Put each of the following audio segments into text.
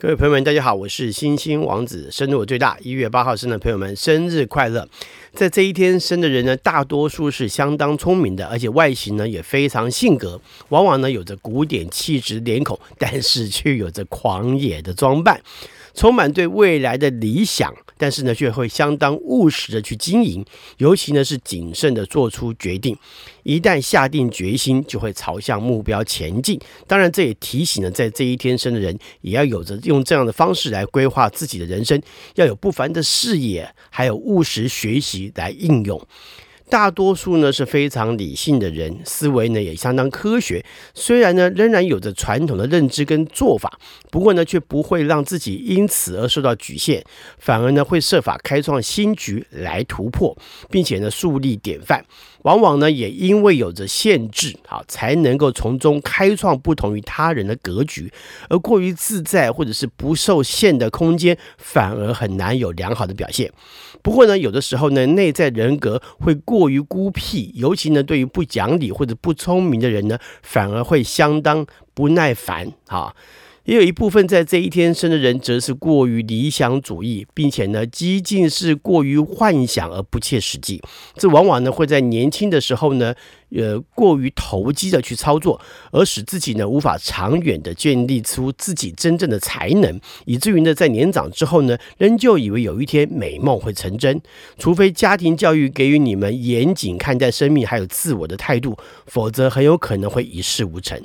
各位朋友们，大家好，我是星星王子，生日我最大，一月八号生的朋友们，生日快乐！在这一天生的人呢，大多数是相当聪明的，而且外形呢也非常性格，往往呢有着古典气质脸孔，但是却有着狂野的装扮。充满对未来的理想，但是呢，却会相当务实的去经营，尤其呢是谨慎的做出决定。一旦下定决心，就会朝向目标前进。当然，这也提醒了在这一天生的人，也要有着用这样的方式来规划自己的人生，要有不凡的视野，还有务实学习来应用。大多数呢是非常理性的人，思维呢也相当科学。虽然呢仍然有着传统的认知跟做法，不过呢却不会让自己因此而受到局限，反而呢会设法开创新局来突破，并且呢树立典范。往往呢也因为有着限制，啊才能够从中开创不同于他人的格局。而过于自在或者是不受限的空间，反而很难有良好的表现。不过呢，有的时候呢内在人格会。过于孤僻，尤其呢，对于不讲理或者不聪明的人呢，反而会相当不耐烦啊。也有一部分在这一天生的人，则是过于理想主义，并且呢，激进是过于幻想而不切实际。这往往呢，会在年轻的时候呢，呃，过于投机的去操作，而使自己呢，无法长远的建立出自己真正的才能，以至于呢，在年长之后呢，仍旧以为有一天美梦会成真。除非家庭教育给予你们严谨看待生命还有自我的态度，否则很有可能会一事无成。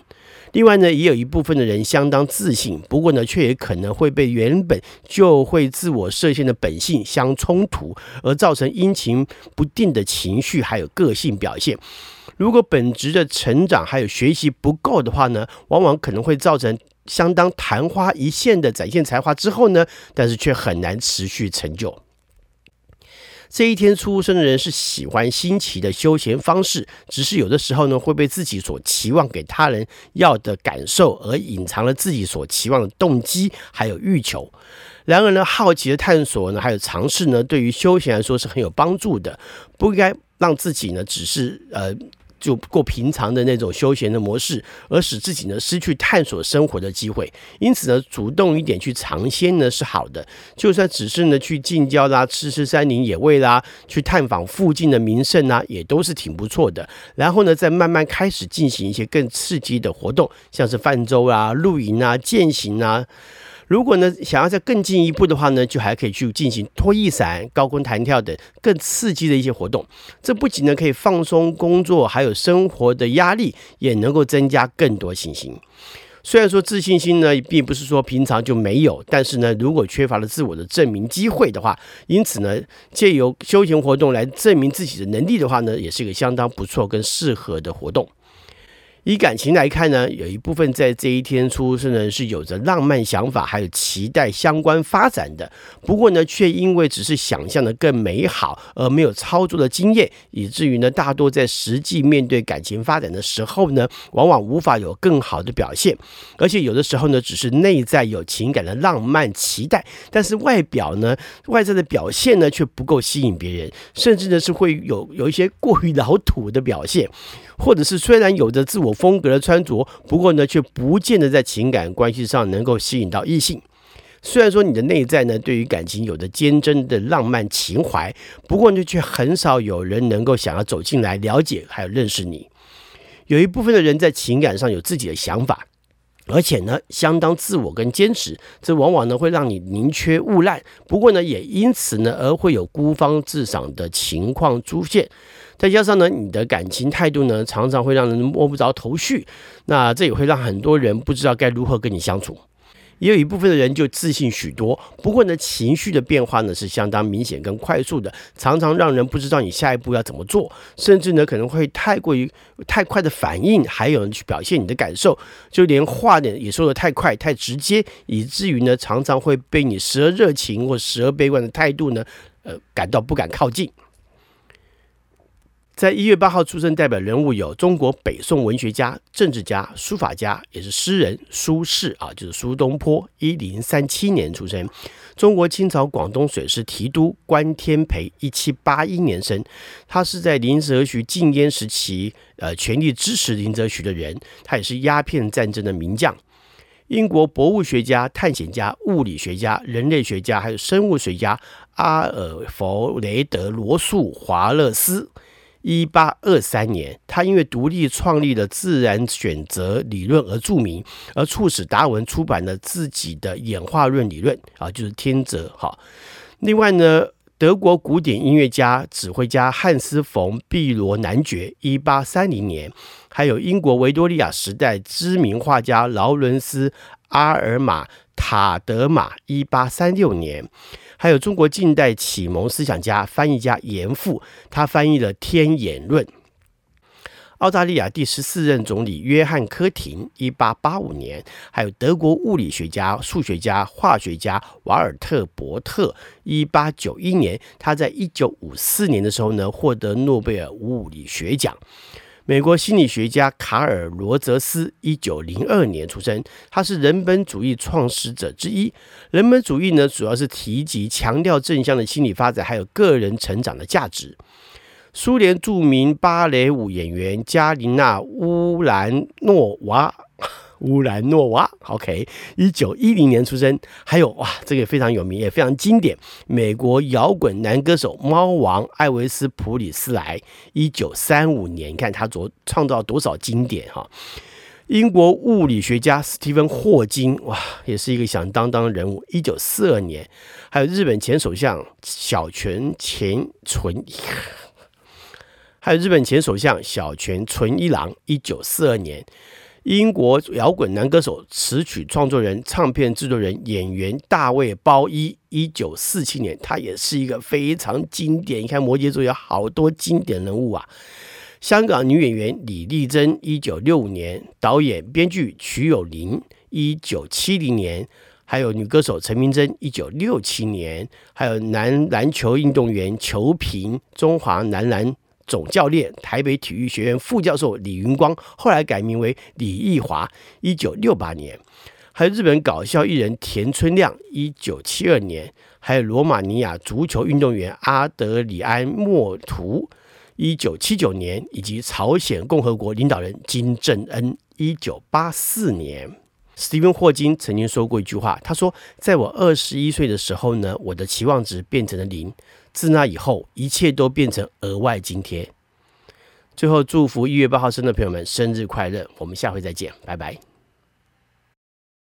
另外呢，也有一部分的人相当自信，不过呢，却也可能会被原本就会自我设限的本性相冲突，而造成阴晴不定的情绪，还有个性表现。如果本职的成长还有学习不够的话呢，往往可能会造成相当昙花一现的展现才华之后呢，但是却很难持续成就。这一天出生的人是喜欢新奇的休闲方式，只是有的时候呢，会被自己所期望给他人要的感受而隐藏了自己所期望的动机还有欲求。然而呢，好奇的探索呢，还有尝试呢，对于休闲来说是很有帮助的，不应该让自己呢，只是呃。就过平常的那种休闲的模式，而使自己呢失去探索生活的机会。因此呢，主动一点去尝鲜呢是好的。就算只是呢去近郊啦，吃吃山林野味啦，去探访附近的名胜啊，也都是挺不错的。然后呢，再慢慢开始进行一些更刺激的活动，像是泛舟啊、露营啊、健行啊。如果呢，想要再更进一步的话呢，就还可以去进行拖曳伞、高空弹跳等更刺激的一些活动。这不仅呢可以放松工作还有生活的压力，也能够增加更多信心。虽然说自信心呢，并不是说平常就没有，但是呢，如果缺乏了自我的证明机会的话，因此呢，借由休闲活动来证明自己的能力的话呢，也是一个相当不错跟适合的活动。以感情来看呢，有一部分在这一天出生呢是有着浪漫想法，还有期待相关发展的。不过呢，却因为只是想象的更美好，而没有操作的经验，以至于呢，大多在实际面对感情发展的时候呢，往往无法有更好的表现。而且有的时候呢，只是内在有情感的浪漫期待，但是外表呢，外在的表现呢，却不够吸引别人，甚至呢，是会有有一些过于老土的表现。或者是虽然有着自我风格的穿着，不过呢，却不见得在情感关系上能够吸引到异性。虽然说你的内在呢，对于感情有着坚贞的浪漫情怀，不过呢，却很少有人能够想要走进来了解还有认识你。有一部分的人在情感上有自己的想法。而且呢，相当自我跟坚持，这往往呢会让你宁缺毋滥。不过呢，也因此呢而会有孤芳自赏的情况出现。再加上呢，你的感情态度呢常常会让人摸不着头绪，那这也会让很多人不知道该如何跟你相处。也有一部分的人就自信许多，不过呢，情绪的变化呢是相当明显跟快速的，常常让人不知道你下一步要怎么做，甚至呢可能会太过于太快的反应，还有人去表现你的感受，就连话呢也说得太快太直接，以至于呢常常会被你时而热情或时而悲观的态度呢，呃感到不敢靠近。在一月八号出生，代表人物有中国北宋文学家、政治家、书法家，也是诗人苏轼啊，就是苏东坡，一零三七年出生。中国清朝广东水师提督关天培，一七八一年生。他是在林则徐禁烟时期，呃，全力支持林则徐的人。他也是鸦片战争的名将。英国博物学家、探险家、物理学家、人类学家，还有生物学家阿尔弗雷德·罗素·华勒斯。一八二三年，他因为独立创立了自然选择理论而著名，而促使达尔文出版了自己的演化论理论啊，就是天择。哈，另外呢，德国古典音乐家、指挥家汉斯·冯·毕罗男爵，一八三零年，还有英国维多利亚时代知名画家劳伦斯·阿尔玛·塔德玛，一八三六年。还有中国近代启蒙思想家、翻译家严复，他翻译了《天演论》。澳大利亚第十四任总理约翰·科廷，一八八五年；还有德国物理学家、数学家、化学家瓦尔特·伯特，一八九一年。他在一九五四年的时候呢，获得诺贝尔物理学奖。美国心理学家卡尔·罗泽斯，一九零二年出生，他是人本主义创始者之一。人本主义呢，主要是提及强调正向的心理发展，还有个人成长的价值。苏联著名芭蕾舞演员加琳娜·乌兰诺娃。乌兰诺娃，OK，一九一零年出生。还有哇，这个非常有名，也非常经典。美国摇滚男歌手猫王艾维斯·普里斯莱，一九三五年，你看他做创造多少经典哈。英国物理学家史蒂芬·霍金，哇，也是一个响当当的人物，一九四二年。还有日本前首相小泉前纯，还有日本前首相小泉纯一郎，一九四二年。英国摇滚男歌手、词曲创作人、唱片制作人、演员大卫·鲍伊，一九四七年，他也是一个非常经典。你看摩羯座有好多经典人物啊。香港女演员李丽珍，一九六五年；导演、编剧瞿友宁，一九七零年；还有女歌手陈明真，一九六七年；还有男篮球运动员裘平，中华男篮。总教练、台北体育学院副教授李云光，后来改名为李艺华，一九六八年；还有日本搞笑艺人田村亮，一九七二年；还有罗马尼亚足球运动员阿德里安·莫图，一九七九年；以及朝鲜共和国领导人金正恩，一九八四年。史蒂芬·霍金曾经说过一句话，他说：“在我二十一岁的时候呢，我的期望值变成了零。自那以后，一切都变成额外津贴。”最后，祝福一月八号生的朋友们生日快乐！我们下回再见，拜拜。